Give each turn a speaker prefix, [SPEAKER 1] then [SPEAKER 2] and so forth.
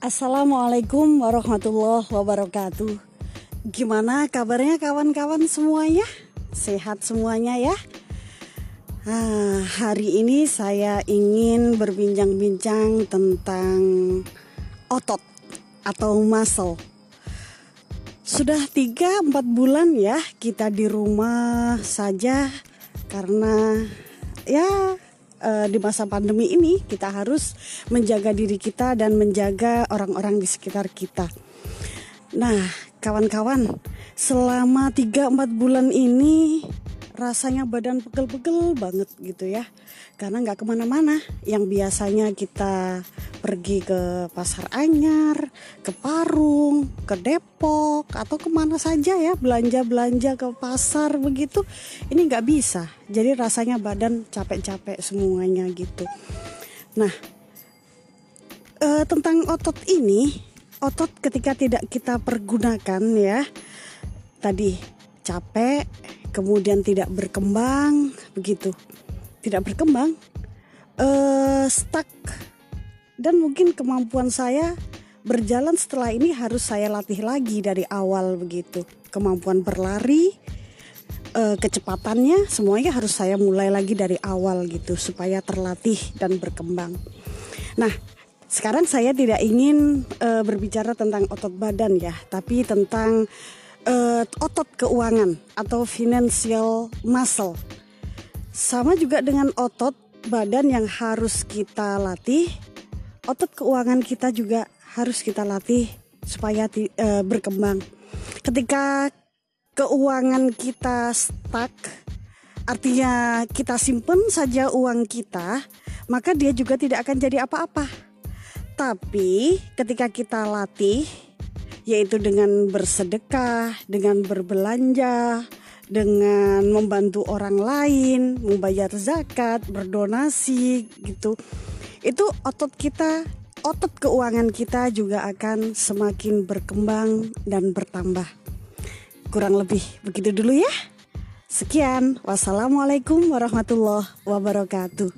[SPEAKER 1] Assalamualaikum warahmatullahi wabarakatuh. Gimana kabarnya kawan-kawan semuanya? Sehat semuanya ya? Ah, hari ini saya ingin berbincang-bincang tentang otot atau muscle. Sudah 3-4 bulan ya kita di rumah saja karena ya uh, di masa pandemi ini kita harus menjaga diri kita dan menjaga orang-orang di sekitar kita. Nah, kawan-kawan, selama 3-4 bulan ini rasanya badan pegel-pegel banget gitu ya karena nggak ke mana-mana yang biasanya kita pergi ke pasar anyar ke Parung ke Depok atau ke mana saja ya belanja-belanja ke pasar begitu ini nggak bisa. Jadi rasanya badan capek-capek semuanya gitu. Nah e, tentang otot ini otot ketika tidak kita pergunakan ya tadi capek kemudian tidak berkembang begitu. Tidak berkembang uh, stuck dan mungkin kemampuan saya berjalan setelah ini harus saya latih lagi dari awal begitu kemampuan berlari uh, kecepatannya semuanya harus saya mulai lagi dari awal gitu supaya terlatih dan berkembang nah sekarang saya tidak ingin uh, berbicara tentang otot badan ya tapi tentang uh, otot keuangan atau financial muscle. Sama juga dengan otot badan yang harus kita latih, otot keuangan kita juga harus kita latih supaya uh, berkembang. Ketika keuangan kita stuck, artinya kita simpen saja uang kita, maka dia juga tidak akan jadi apa-apa. Tapi ketika kita latih, yaitu dengan bersedekah, dengan berbelanja, dengan membantu orang lain, membayar zakat, berdonasi gitu. Itu otot kita, otot keuangan kita juga akan semakin berkembang dan bertambah. Kurang lebih begitu dulu ya. Sekian, wassalamualaikum warahmatullahi wabarakatuh.